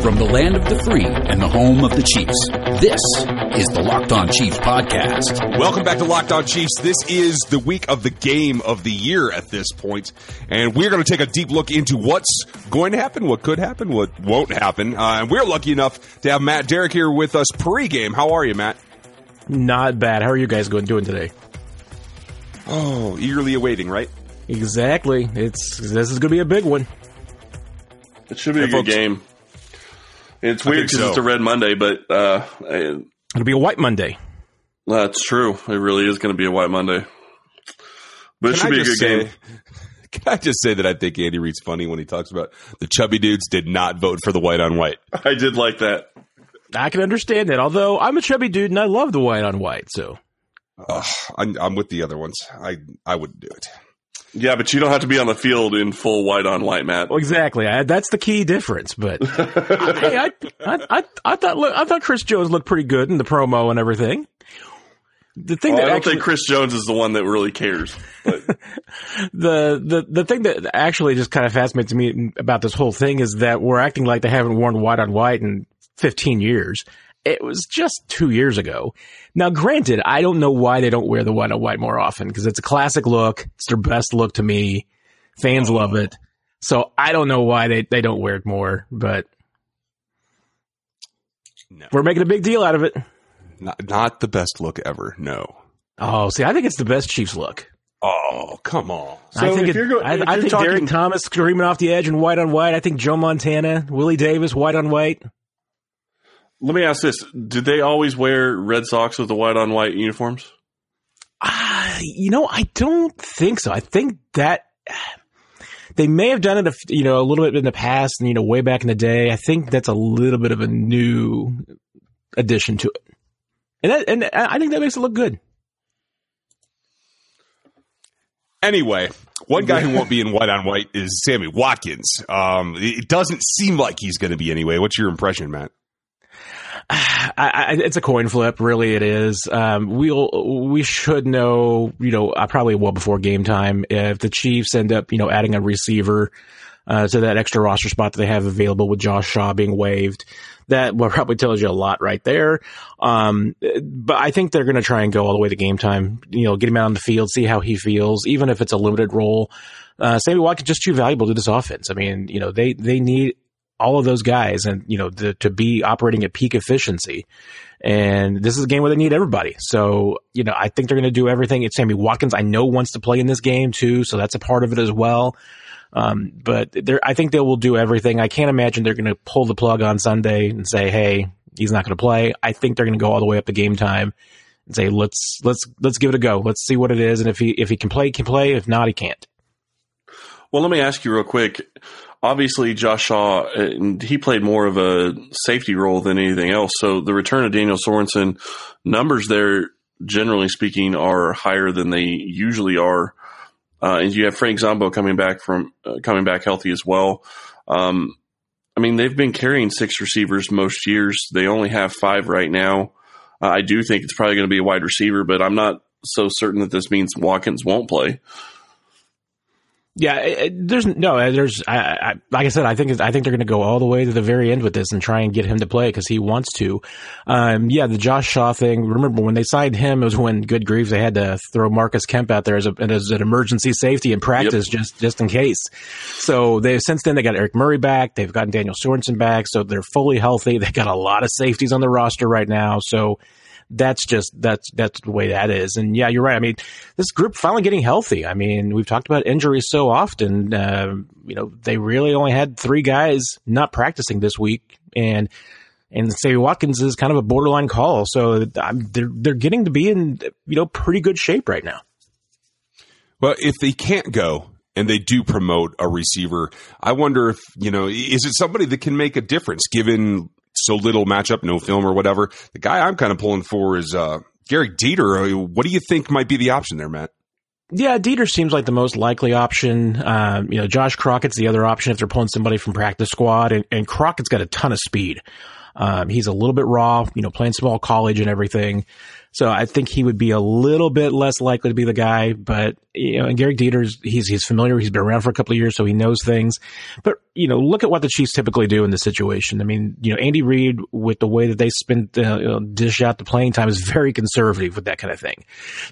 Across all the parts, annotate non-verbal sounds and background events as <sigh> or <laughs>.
From the land of the free and the home of the Chiefs, this is the Locked On Chiefs podcast. Welcome back to Locked On Chiefs. This is the week of the game of the year at this point, and we're going to take a deep look into what's going to happen, what could happen, what won't happen. Uh, and we're lucky enough to have Matt Derrick here with us pre-game. How are you, Matt? Not bad. How are you guys going doing today? Oh, eagerly awaiting, right? Exactly. It's this is going to be a big one. It should be a Yeah, good folks. game. It's weird because so. it's a red Monday, but uh, It'll be a white Monday. that's true. It really is going to be a white Monday. But it Can should I be a just good say- game. <laughs> Can I just say that I think Andy Reid's funny when he talks about the chubby dudes did not vote for the white on white. <laughs> I did like that. I can understand that. Although I'm a chubby dude and I love the white on white, so Ugh, I'm, I'm with the other ones. I I wouldn't do it. Yeah, but you don't have to be on the field in full white on white, Matt. well, exactly. I, that's the key difference. But <laughs> I, I, I, I, I thought look, I thought Chris Jones looked pretty good in the promo and everything. The thing oh, Well, I that don't actually, think Chris Jones is the one that really cares. But <laughs> the the the thing that actually just kind of fascinates me about this whole thing is that we're acting like they haven't worn white on white in 15 years. It was just two years ago. Now, granted, I don't know why they don't wear the white on white more often because it's a classic look. It's their best look to me. Fans love it. So I don't know why they, they don't wear it more, but No. we're making a big deal out of it. Not not the best look ever. No. Oh, see, I think it's the best Chiefs look. Oh come on. I So think if it, you're go- I, if I you're think talking- Derrick Thomas screaming off the edge in white on white. I think Joe Montana, Willie Davis, white on white. Let me ask this: Did they always wear Red socks with the white on white uniforms? Ah, you know, I don't think so. I think that they may have done it, a f- you know, a little bit in the past, and you know, way back in the day. I think that's a little bit of a new addition to it, and that, and I think that makes it look good. Anyway, one guy who won't be in <laughs> white on white is Sammy Watkins. Um, it doesn't seem like he's going to be anyway. What's your impression, Matt? I, I, it's a coin flip, really. It is. Um, we'll we should know, you know, uh, probably well before game time if the Chiefs end up, you know, adding a receiver uh, to that extra roster spot that they have available with Josh Shaw being waived. That well, <laughs> probably tells you a lot right there. Um, but I think they're going to try and go all the way to game time. You know, get him out on the field, see how he feels, even if it's a limited role. Uh, Sammy Watkins just too valuable to this offense. I mean, you know, they they need all of those guys and you know the, to be operating at peak efficiency. And this is a game where they need everybody. So you know, I think they're going to do everything. It's Sammy Watkins. I know wants to play in this game too, so that's a part of it as well. Um, but I think they will do everything. I can't imagine they're going to pull the plug on Sunday and say, "Hey, he's not going to play." I think they're going to go all the way up to game time and say, "Let's let's let's give it a go. Let's see what it is, and if he if he can play, he can play. If not, he can't." Well, let me ask you real quick. Obviously, Josh Shaw, uh, he played more of a safety role than anything else. So the return of Daniel Sorensen, numbers there, generally speaking, are higher than they usually are. Uh, and you have Frank Zombo coming back from uh, coming back healthy as well. Um, I mean, they've been carrying six receivers most years. They only have five right now. Uh, I do think it's probably going to be a wide receiver, but I'm not so certain that this means Watkins won't play. Yeah, it, there's no, uh, there's, I, I, like I said, I think, I think they're going to go all the way to the very end with this and try and get him to play because he wants to. Um, yeah, the Josh Shaw thing. Remember when they signed him? It was when good grief they had to throw Marcus Kemp out there as, a, as an emergency safety in practice just just in case. So they since then they got Eric Murray back. They've gotten Daniel Sorensen back, so they're fully healthy. They got a lot of safeties on the roster right now. So that's just that's that's the way that is. And yeah, you're right. I mean, this group finally getting healthy. I mean, we've talked about injuries so often. Uh, you know, they really only had three guys not practicing this week, and and Sammy Watkins is kind of a borderline call. So um, they're they're getting to be in you know pretty good shape right now. Well, if they can't go and they do promote a receiver, I wonder if, you know, is it somebody that can make a difference given so little matchup, no film or whatever. The guy I'm kind of pulling for is uh, Gehrig Dieter. What do you think might be the option there, Matt? Yeah, Dieter seems like the most likely option. Um, you know, Josh Crockett's the other option if they're pulling somebody from practice squad, and, and Crockett's got a ton of speed. Um, he's a little bit raw, you know, playing small college and everything. So I think he would be a little bit less likely to be the guy, but you know, and Gehrig Dieter's he's he's familiar. He's been around for a couple of years, so he knows things. But you know, look at what the Chiefs typically do in this situation. I mean, you know, Andy Reid with the way that they spend uh, you know, dish out the playing time is very conservative with that kind of thing.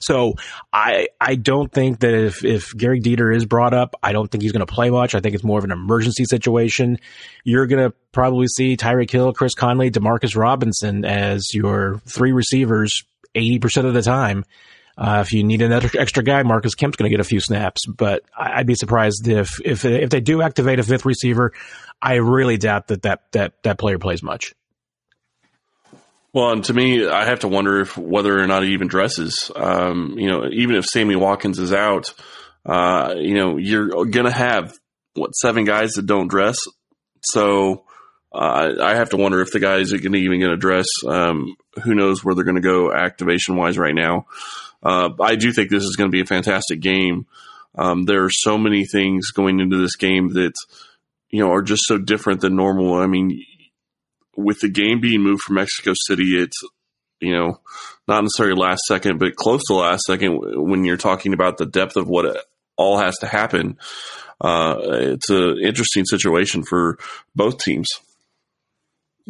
So I I don't think that if if Gehrig Dieter is brought up, I don't think he's going to play much. I think it's more of an emergency situation. You're going to probably see Tyreek Hill, Chris Conley, Demarcus Robinson as your three receivers 80% of the time. Uh, if you need an extra guy, Marcus Kemp's going to get a few snaps, but I'd be surprised if, if, if they do activate a fifth receiver, I really doubt that that, that, that player plays much. Well, and to me, I have to wonder if whether or not he even dresses. Um, you know, even if Sammy Watkins is out, uh, you know, you're going to have what seven guys that don't dress. So uh, I have to wonder if the guys are going to even going to dress. Um, who knows where they're going to go activation wise right now. Uh, I do think this is going to be a fantastic game. Um, there are so many things going into this game that you know are just so different than normal. I mean, with the game being moved from Mexico City, it's you know not necessarily last second, but close to last second when you're talking about the depth of what all has to happen. Uh, it's an interesting situation for both teams.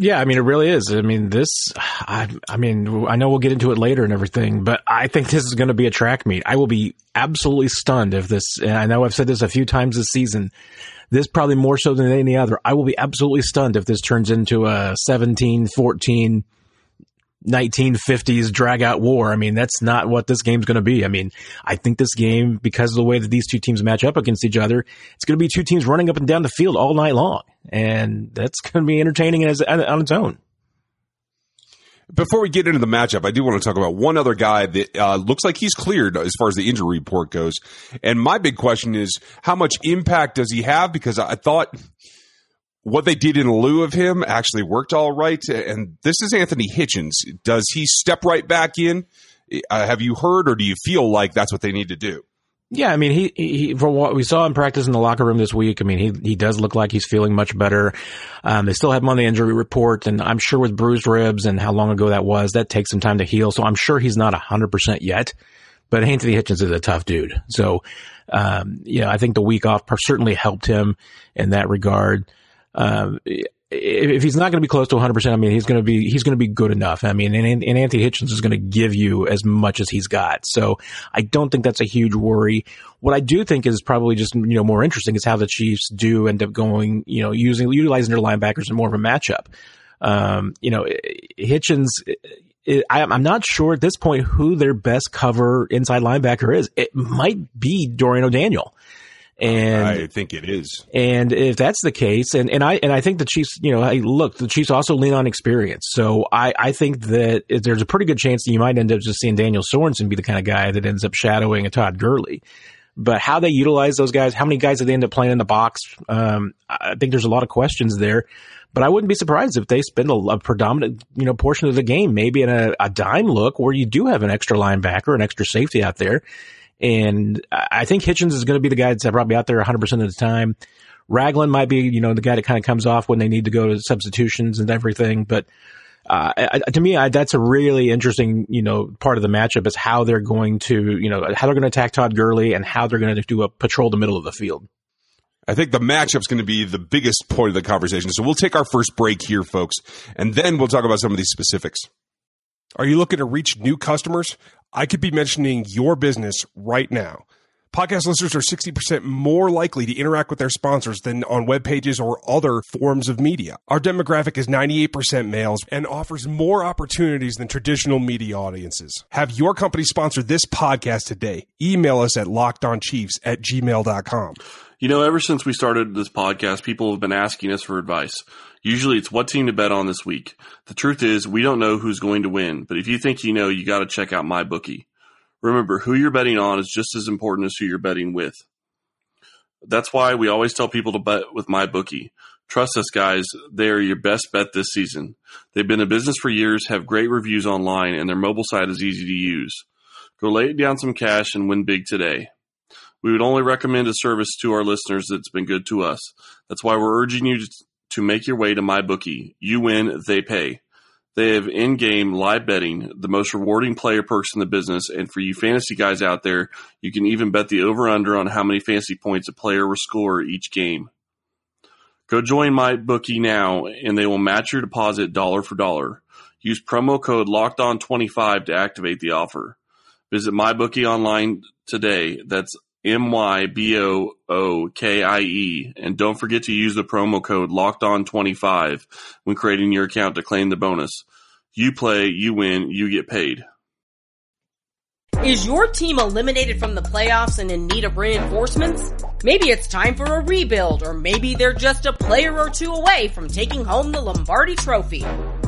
Yeah, I mean, it really is. I mean, this, <sighs> I, I mean, I know we'll get into it later and everything, but I think this is going to be a track meet. I will be absolutely stunned if this, and I know I've said this a few times this season, this probably more so than any other. I will be absolutely stunned if this turns into a 17, 14, 1950s drag out war. I mean, that's not what this game's going to be. I mean, I think this game, because of the way that these two teams match up against each other, it's going to be two teams running up and down the field all night long. And that's <laughs> going to be entertaining as, on its own. Before we get into the matchup, I do want to talk about one other guy that uh, looks like he's cleared as far as the injury report goes. And my big question is, how much impact does he have? Because I thought what they did in lieu of him actually worked all right. And this is Anthony Hitchens. Does he step right back in? Uh, have you heard, or do you feel like that's what they need to do? Yeah, I mean, he, he, from what we saw in practice in the locker room this week, I mean, he, he does look like he's feeling much better. Um, they still have him on the injury report, and I'm sure with bruised ribs and how long ago that was, that takes some time to heal. So I'm sure he's not 100% yet, but Anthony Hitchens is a tough dude. So, um, you know, I think the week off certainly helped him in that regard. Um, if he's not going to be close to 100%, I mean, he's going to be, he's going to be good enough. I mean, and, and Anthony Hitchens is going to give you as much as he's got. So I don't think that's a huge worry. What I do think is probably just, you know, more interesting is how the Chiefs do end up going, you know, using, utilizing their linebackers in more of a matchup. Um, you know, Hitchens, I'm not sure at this point who their best cover inside linebacker is. It might be Dorian O'Daniel. And I think it is. And if that's the case, and, and I and I think the Chiefs, you know, hey, look, the Chiefs also lean on experience. So I, I think that there's a pretty good chance that you might end up just seeing Daniel Sorensen be the kind of guy that ends up shadowing a Todd Gurley. But how they utilize those guys, how many guys do they end up playing in the box? Um, I think there's a lot of questions there. But I wouldn't be surprised if they spend a, a predominant, you know, portion of the game, maybe in a, a dime look where you do have an extra linebacker, an extra safety out there and I think Hitchens is going to be the guy that's probably out there 100% of the time. Ragland might be, you know, the guy that kind of comes off when they need to go to substitutions and everything. But uh, I, to me, I, that's a really interesting, you know, part of the matchup is how they're going to, you know, how they're going to attack Todd Gurley and how they're going to do a patrol the middle of the field. I think the matchup's going to be the biggest point of the conversation. So we'll take our first break here, folks, and then we'll talk about some of these specifics. Are you looking to reach new customers? I could be mentioning your business right now. Podcast listeners are 60% more likely to interact with their sponsors than on web pages or other forms of media. Our demographic is 98% males and offers more opportunities than traditional media audiences. Have your company sponsor this podcast today. Email us at lockedonchiefs at gmail.com. You know, ever since we started this podcast, people have been asking us for advice. Usually it's what team to bet on this week. The truth is, we don't know who's going to win, but if you think you know, you got to check out my bookie. Remember, who you're betting on is just as important as who you're betting with. That's why we always tell people to bet with my bookie. Trust us, guys. They are your best bet this season. They've been in business for years, have great reviews online, and their mobile site is easy to use. Go lay down some cash and win big today. We would only recommend a service to our listeners that's been good to us. That's why we're urging you to make your way to MyBookie. You win, they pay. They have in-game live betting, the most rewarding player perks in the business, and for you fantasy guys out there, you can even bet the over/under on how many fantasy points a player will score each game. Go join my bookie now, and they will match your deposit dollar for dollar. Use promo code LOCKEDON25 to activate the offer. Visit MyBookie online today. That's M Y B O O K I E. And don't forget to use the promo code locked on 25 when creating your account to claim the bonus. You play, you win, you get paid. Is your team eliminated from the playoffs and in need of reinforcements? Maybe it's time for a rebuild, or maybe they're just a player or two away from taking home the Lombardi Trophy.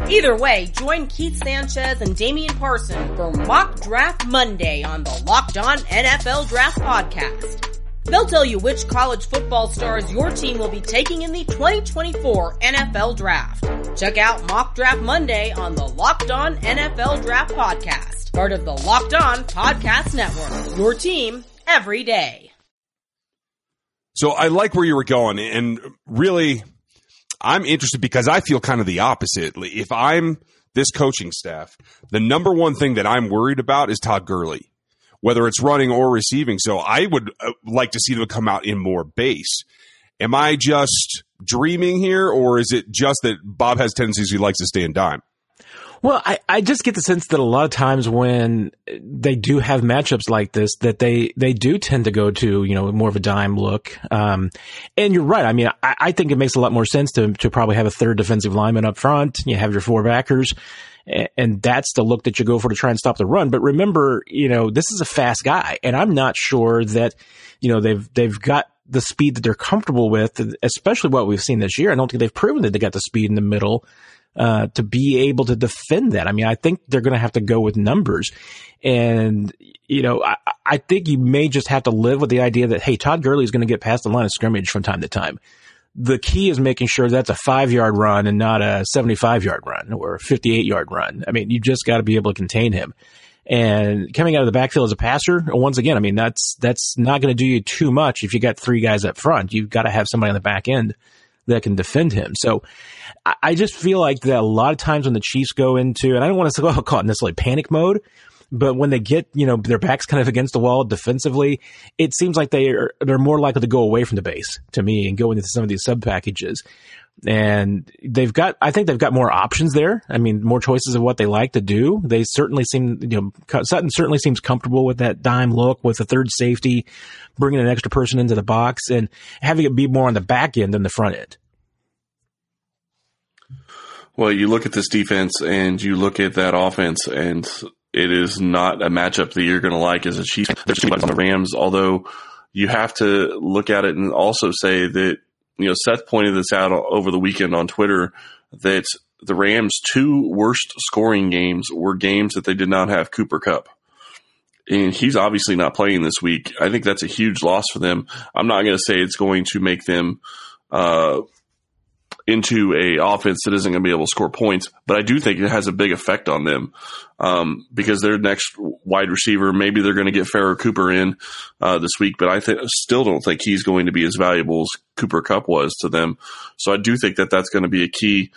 Either way, join Keith Sanchez and Damian Parson for Mock Draft Monday on the Locked On NFL Draft Podcast. They'll tell you which college football stars your team will be taking in the 2024 NFL Draft. Check out Mock Draft Monday on the Locked On NFL Draft Podcast, part of the Locked On Podcast Network. Your team every day. So I like where you were going, and really, I'm interested because I feel kind of the opposite. If I'm this coaching staff, the number one thing that I'm worried about is Todd Gurley, whether it's running or receiving. So I would uh, like to see them come out in more base. Am I just dreaming here, or is it just that Bob has tendencies he likes to stay in dime? Well, I, I just get the sense that a lot of times when they do have matchups like this, that they, they do tend to go to, you know, more of a dime look. Um, and you're right. I mean, I, I think it makes a lot more sense to, to probably have a third defensive lineman up front. You have your four backers and that's the look that you go for to try and stop the run. But remember, you know, this is a fast guy and I'm not sure that, you know, they've, they've got the speed that they're comfortable with, especially what we've seen this year. I don't think they've proven that they got the speed in the middle uh, to be able to defend that. I mean, I think they're going to have to go with numbers. And, you know, I, I think you may just have to live with the idea that, hey, Todd Gurley is going to get past the line of scrimmage from time to time. The key is making sure that's a five yard run and not a 75 yard run or a 58 yard run. I mean, you just got to be able to contain him. And coming out of the backfield as a passer, once again, I mean, that's, that's not going to do you too much if you got three guys up front. You've got to have somebody on the back end that can defend him. So I just feel like that a lot of times when the Chiefs go into, and I don't want to <laughs> call it necessarily panic mode, but when they get, you know, their backs kind of against the wall defensively, it seems like they are, they're more likely to go away from the base to me and go into some of these sub packages. And they've got, I think they've got more options there. I mean, more choices of what they like to do. They certainly seem, you know, Sutton certainly seems comfortable with that dime look with the third safety, bringing an extra person into the box and having it be more on the back end than the front end. Well, you look at this defense and you look at that offense, and it is not a matchup that you're going to like as a Chiefs. There's on the Rams, although you have to look at it and also say that you know Seth pointed this out over the weekend on Twitter that the Rams' two worst scoring games were games that they did not have Cooper Kupp. And he's obviously not playing this week. I think that's a huge loss for them. I'm not going to say it's going to make them uh, into a offense that isn't going to be able to score points. But I do think it has a big effect on them um, because their next wide receiver, maybe they're going to get Pharoh Cooper in uh, this week, but I th- still don't think he's going to be as valuable as Cooper Kupp was to them. So I do think that that's going to be a key.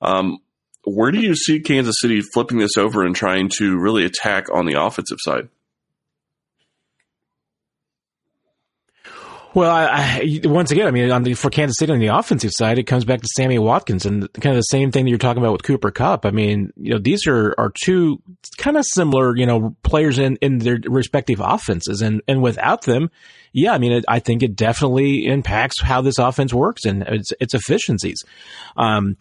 Um, where do you see Kansas City flipping this over and trying to really attack on the offensive side? Well, I, I, once again, I mean, on the, for Kansas City on the offensive side, it comes back to Sammy Watkins and kind of the same thing that you're talking about with Cooper Kupp. I mean, you know, these are, are two kind of similar, you know, players in, in their respective offenses. And, and without them, yeah, I mean, it, I think it definitely impacts how this offense works and its, its efficiencies. Um,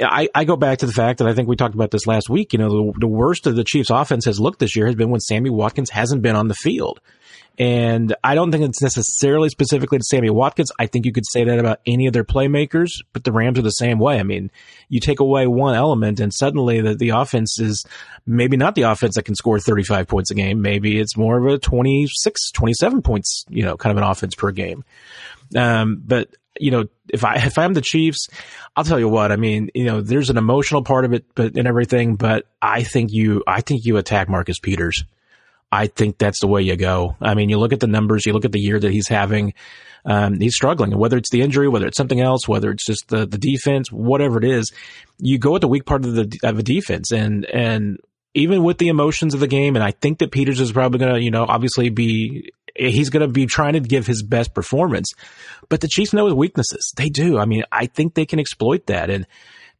I, I, go back to the fact that I think we talked about this last week. You know, the, the worst of the Chiefs' offense has looked this year has been when Sammy Watkins hasn't been on the field. And I don't think it's necessarily specifically to Sammy Watkins. I think you could say that about any of their playmakers, but the Rams are the same way. I mean, you take away one element and suddenly the, the offense is maybe not the offense that can score 35 points a game. Maybe it's more of a 26, 27 points, you know, kind of an offense per game. Um, but you know, if I <laughs> if I'm the Chiefs, I'll tell you what. I mean, you know, there's an emotional part of it, but and everything. But I think you, I think you attack Marcus Peters. I think that's the way you go. I mean, you look at the numbers, you look at the year that he's having. Um, he's struggling, and whether it's the injury, whether it's something else, whether it's just the the defense, whatever it is, you go at the weak part of the of a defense, and and even with the emotions of the game, and I think that Peters is probably going to, you know, obviously be he's going to be trying to give his best performance. But the Chiefs know his weaknesses. They do. I mean, I think they can exploit that. And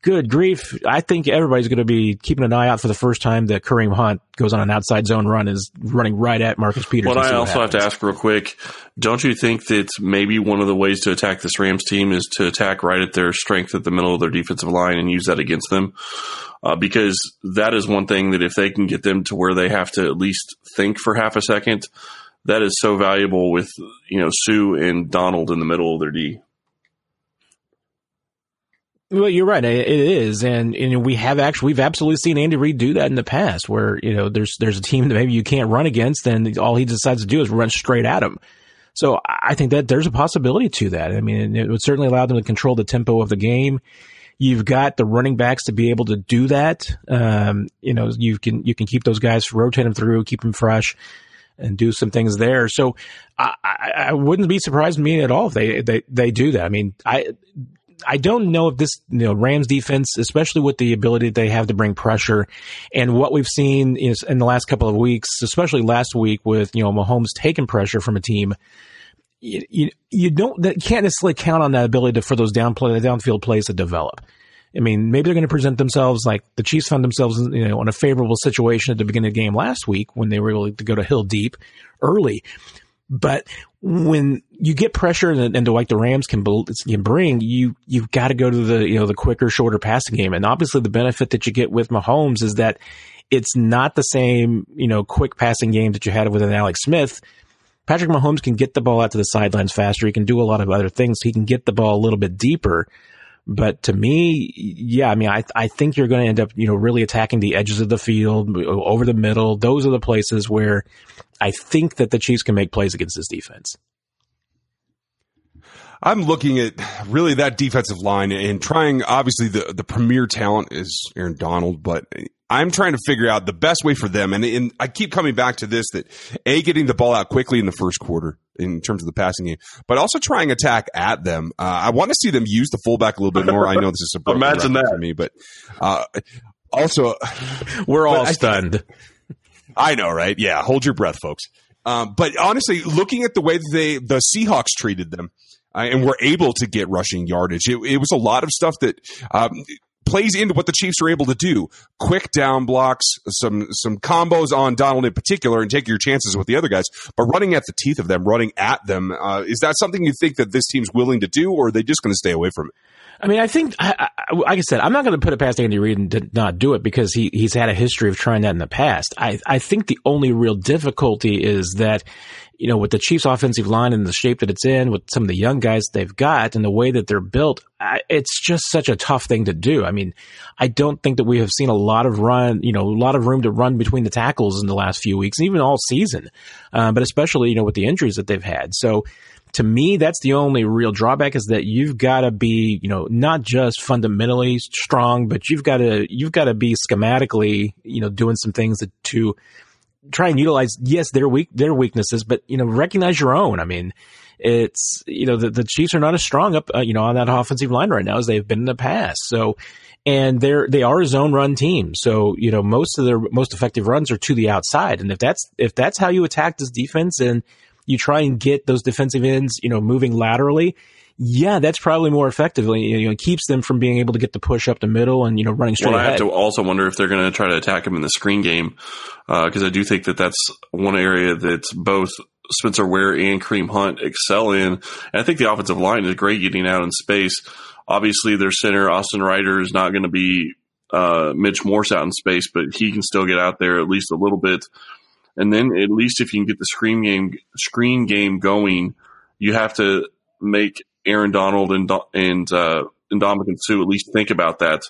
good grief, I think everybody's going to be keeping an eye out for the first time that Kareem Hunt goes on an outside zone run is running right at Marcus Peters. Well, I also have to ask real quick: Don't you think that maybe one of the ways to attack this Rams team is to attack right at their strength at the middle of their defensive line and use that against them? Uh, because that is one thing that if they can get them to where they have to at least think for half a second, that is so valuable with you know Suh and Donald in the middle of their D. Well, you're right. It is, and and we have actually we've absolutely seen Andy Reid do that in the past, where you know there's there's a team that maybe you can't run against, and all he decides to do is run straight at them. So I think that there's a possibility to that. I mean, it would certainly allow them to control the tempo of the game. You've got the running backs to be able to do that. Um, you know, you can you can keep those guys, rotate them through, keep them fresh and do some things there. So I, I, I wouldn't be surprised me at all if they, they, they do that. I mean, I, I don't know if this, you know, Rams defense, especially with the ability they have to bring pressure and what we've seen is in the last couple of weeks, especially last week with, you know, Mahomes taking pressure from a team. You, you, you don't, you can't necessarily count on that ability to, for those down play, downfield plays to develop. I mean, maybe they're going to present themselves like the Chiefs found themselves, you know, in a favorable situation at the beginning of the game last week when they were able to go to Hill deep early. But when you get pressure into like the Rams can, can bring, you you've got to go to the you know the quicker, shorter passing game. And obviously, the benefit that you get with Mahomes is that it's not the same you know quick passing game that you had with an Alex Smith. Patrick Mahomes can get the ball out to the sidelines faster. He can do a lot of other things. He can get the ball a little bit deeper. But to me, yeah, I mean, I, I think you're going to end up, you know, really attacking the edges of the field, over the middle. Those are the places where I think that the Chiefs can make plays against this defense. I'm looking at really that defensive line and trying, obviously, the, the premier talent is Aaron Donald, but I'm trying to figure out the best way for them. And, and I keep coming back to this that A, getting the ball out quickly in the first quarter in terms of the passing game, but also trying attack at them. Uh, I want to see them use the fullback a little bit more. I know this is a imagine that for me, but uh, also <laughs> we're all stunned. I know, right? Yeah, hold your breath, folks. Um, but honestly, looking at the way that they the Seahawks treated them, uh, and were able to get rushing yardage, it, it was a lot of stuff that um, plays into what the Chiefs are able to do. Quick down blocks, some some combos on Donald in particular, and take your chances with the other guys. But running at the teeth of them, running at them, uh, is that something you think that this team's willing to do, or are they just going to stay away from it? I mean, I think, I, I, like I said, I'm not going to put it past Andy Reid to not do it because he he's had a history of trying that in the past. I I think the only real difficulty is that you know, with the Chiefs offensive line and the shape that it's in, with some of the young guys they've got and the way that they're built, it's just such a tough thing to do. I mean, I don't think that we have seen a lot of run, you know, a lot of room to run between the tackles in the last few weeks, and even all season. Uh, but especially, you know, with the injuries that they've had. So to me, that's the only real drawback is that you've got to be, you know, not just fundamentally strong, but you've got to, you've got to be schematically, you know, doing some things that, to try and utilize yes their weak their weaknesses, but you know recognize your own. I mean, it's you know the, the Chiefs are not as strong up uh, you know on that offensive line right now as they've been in the past. So and they're they are a zone run team. So you know most of their most effective runs are to the outside, and if that's if that's how you attack this defense and you try and get those defensive ends you know moving laterally yeah, that's probably more effectively. You know, it keeps them from being able to get the push up the middle and you know running straight. Well, I have to also wonder if they're going to try to attack him in the screen game because uh, I do think that that's one area that both Spencer Ware and Kareem Hunt excel in. And I think the offensive line is great getting out in space. Obviously, their center Austin Reiter is not going to be uh, Mitch Morse out in space, but he can still get out there at least a little bit. And then at least if you can get the screen game screen game going, you have to make Aaron Donald and and uh, and Ndamukong Suh at least think about that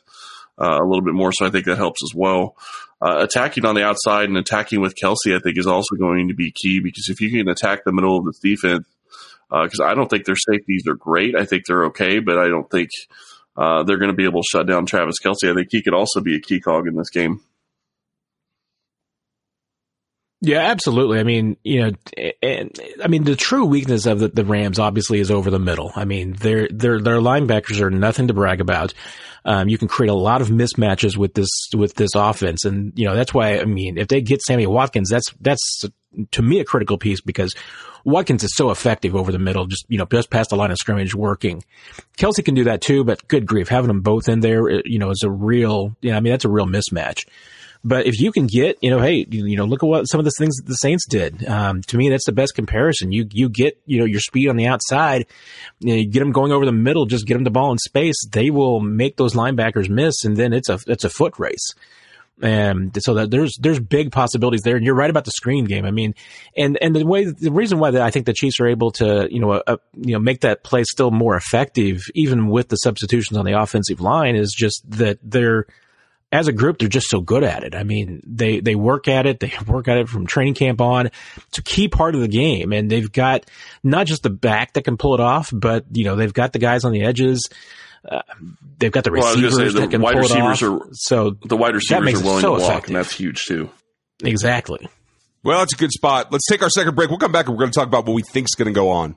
uh, a little bit more. So I think that helps as well. Uh, attacking on the outside and attacking with Kelce, I think, is also going to be key because if you can attack the middle of this defense, because uh, I don't think their safeties are great. I think they're okay, but I don't think uh, they're going to be able to shut down Travis Kelce. I think he could also be a key cog in this game. Yeah, absolutely. I mean, you know, and I mean the true weakness of the, the Rams obviously is over the middle. I mean, their their their linebackers are nothing to brag about. Um, you can create a lot of mismatches with this with this offense, and you know that's why I mean, if they get Sammy Watkins, that's that's to me a critical piece because Watkins is so effective over the middle, just you know, just past the line of scrimmage, working. Kelce can do that too, but good grief, having them both in there, you know, is a real, yeah, I mean, that's a real mismatch. But if you can get, you know, hey, you know, look at what some of the things that the Saints did. Um, to me, that's the best comparison. You you get, you know, your speed on the outside, you, know, you get them going over the middle, just get them the ball in space. They will make those linebackers miss, and then it's a it's a foot race. And so that there's there's big possibilities there, and you're right about the screen game. I mean, and and the way the reason why I think the Chiefs are able to you know uh, you know make that play still more effective, even with the substitutions on the offensive line, is just that they're as a group, they're just so good at it. I mean, they, they work at it. They <laughs> work at it from training camp on. It's a key part of the game. And they've got not just the back that can pull it off, but, you know, they've got the guys on the edges. Uh, they've got the receivers well, say, the that can wide pull receivers it off. Are, so the wide receivers are willing so to walk, effective. and that's huge too. Exactly. Well, that's a good spot. Let's take our second break. We'll come back and we're going to talk about what we think is going to go on.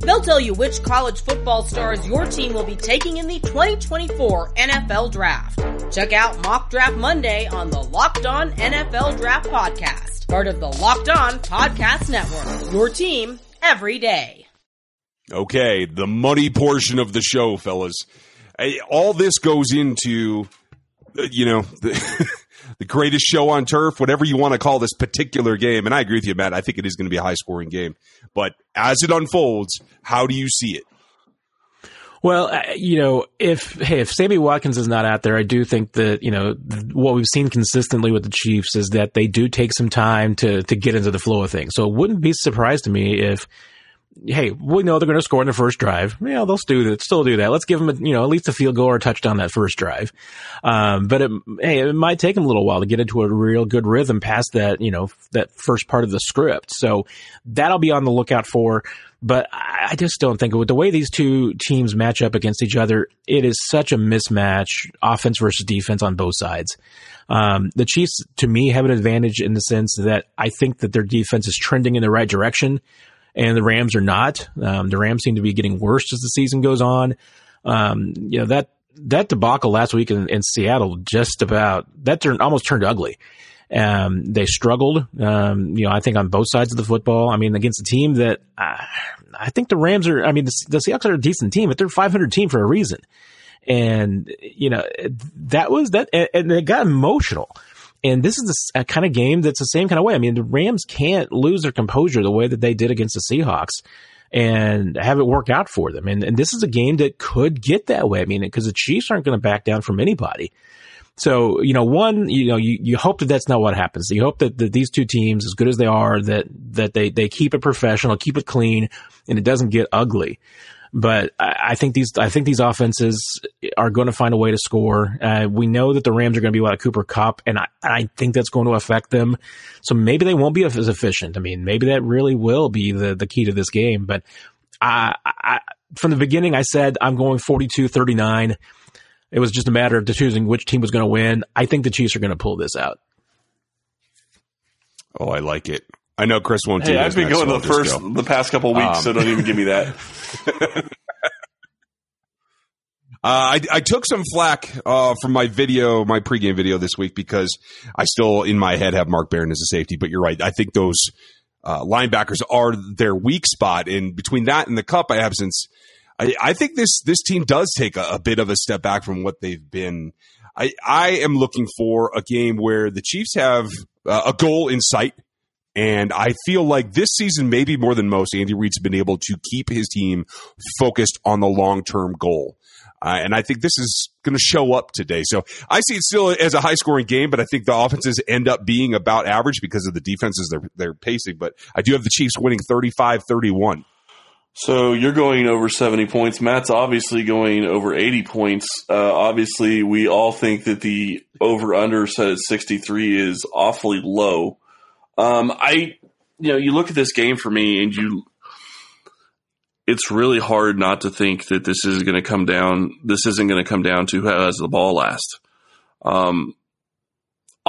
They'll tell you which college football stars your team will be taking in the 2024 NFL Draft. Check out Mock Draft Monday on the Locked On NFL Draft Podcast, part of the Locked On Podcast Network. Your team every day. Okay, the money portion of the show, fellas. All this goes into, uh, you know, <laughs> the, the greatest show on turf, whatever you want to call this particular game. And I agree with you, Matt. I think it is going to be a high scoring game. But as it unfolds, how do you see it? Well, uh, you know, if hey, if Sammy Watkins is not out there, I do think that you know what we've seen consistently with the Chiefs is that they do take some time to to get into the flow of things. So it wouldn't be surprised to me if hey, we know they're going to score in the first drive. Yeah, they'll still do that. Still do that. Let's give them, a, you know, at least a field goal or a touchdown that first drive. Um, but it, hey, it might take them a little while to get into a real good rhythm past that, you know, that first part of the script. So that'll be on the lookout for. But I just don't think with the way these two teams match up against each other, it is such a mismatch, offense versus defense on both sides. Um, the Chiefs, to me, have an advantage in the sense that I think that their defense is trending in the right direction and the Rams are not. Um, the Rams seem to be getting worse as the season goes on. Um, you know that that debacle last week in, in Seattle just about that turned almost turned ugly. Um, they struggled, um, you know, I think on both sides of the football. I mean, against a team that uh, I think the Rams are, I mean, the, the Seahawks are a decent team, but they're a 500 team for a reason. And, you know, that was that, and, and it got emotional. And this is a, kind of game that's the same kind of way. I mean, the Rams can't lose their composure the way that they did against the Seahawks and have it work out for them. And, and this is a game that could get that way. I mean, because the Chiefs aren't going to back down from anybody. So, you know, one, you know, you, you hope that that's not what happens. You hope that, that these two teams, as good as they are, that, that they, they keep it professional, keep it clean, and it doesn't get ugly. But I, think these I think these offenses are going to find a way to score. Uh, we know that the Rams are going to be without Cooper Kupp, and I, I think that's going to affect them. So maybe they won't be as efficient. I mean, maybe that really will be the the key to this game. But I, I from the beginning, I said I'm going 42-39. It was just a matter of choosing which team was going to win. I think the Chiefs are going to pull this out. Oh, I like it. I know Chris won't hey, I've been going the first, go. the past couple weeks, um, so don't even give me that. <laughs> Uh, I, I, took some flack uh, from my video, my pregame video this week because I still in my head have Mark Barron as a safety. But you're right. I think those uh, linebackers are their weak spot. And between that and the Kupp absence, I, I think this this team does take a, a, bit of a step back from what they've been. I, I am looking for a game where the Chiefs have uh, a goal in sight and I feel like this season, maybe more than most, Andy Reid's been able to keep his team focused on the long term goal. Uh, and I think this is going to show up today. So I see it still as a high scoring game, but I think the offenses end up being about average because of the defenses they're, they're pacing. But I do have the Chiefs winning 35 31. So you're going over 70 points. Matt's obviously going over 80 points. Uh, obviously, we all think that the over under set at 63 is awfully low. Um, I, you know, you look at this game for me and you, it's really hard not to think that this is going to come down. This isn't going to come down to who has the ball last. Um,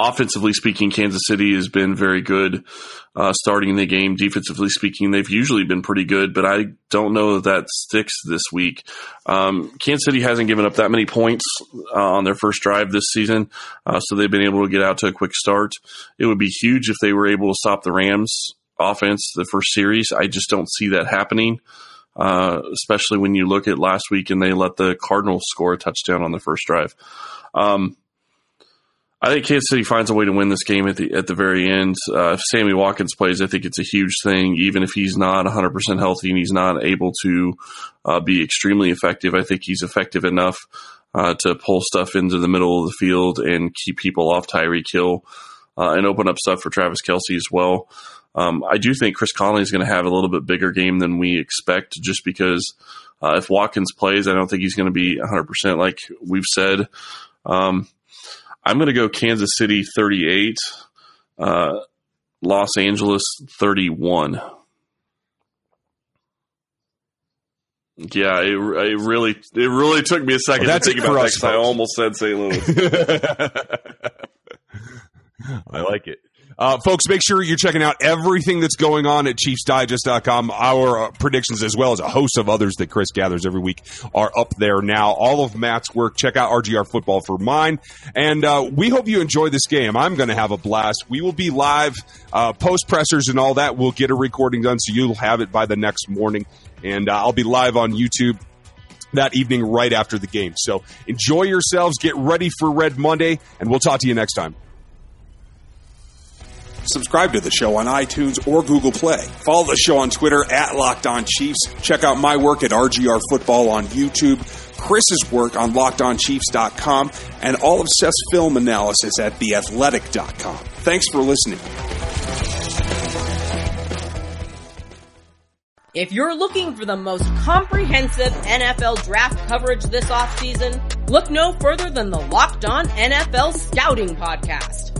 offensively speaking, Kansas City has been very good uh, starting the game. Defensively speaking, they've usually been pretty good, but I don't know that that sticks this week. Um, Kansas City hasn't given up that many points uh, on their first drive this season, uh, so they've been able to get out to a quick start. It would be huge if they were able to stop the Rams offense the first series. I just don't see that happening. Uh, especially when you look at last week and they let the Cardinals score a touchdown on the first drive. Um, I think Kansas City finds a way to win this game at the at the very end. Uh, if Sammy Watkins plays, I think it's a huge thing. Even if he's not 100 percent healthy and he's not able to uh, be extremely effective, I think he's effective enough uh, to pull stuff into the middle of the field and keep people off Tyreek Hill uh, and open up stuff for Travis Kelce as well. Um, I do think Chris Conley is going to have a little bit bigger game than we expect, just because uh, if Watkins plays, I don't think he's going to be 100 percent like we've said. Um, I'm going to go Kansas City 38, uh, Los Angeles 31. Yeah, it, it really it really took me a second Well, to think about that us, 'cause I almost said St. Louis. <laughs> <laughs> I like it. Uh, folks, make sure you're checking out everything that's going on at ChiefsDigest.com. Our uh, predictions, as well as a host of others that Chris gathers every week, are up there now. All of Matt's work. Check out RGR Football for mine. And uh, we hope you enjoy this game. I'm going to have a blast. We will be live, uh, post pressers and all that. We'll get a recording done so you'll have it by the next morning. And uh, I'll be live on YouTube that evening right after the game. So enjoy yourselves. Get ready for Red Monday, and we'll talk to you next time. Subscribe to the show on iTunes or Google Play. Follow the show on Twitter at Locked On Chiefs. Check out my work at RGR Football on YouTube, Chris's work on LockedOnChiefs.com, and all of Seth's film analysis at TheAthletic.com. Thanks for listening. If you're looking for the most comprehensive NFL draft coverage this offseason, look no further than the Locked On NFL Scouting Podcast.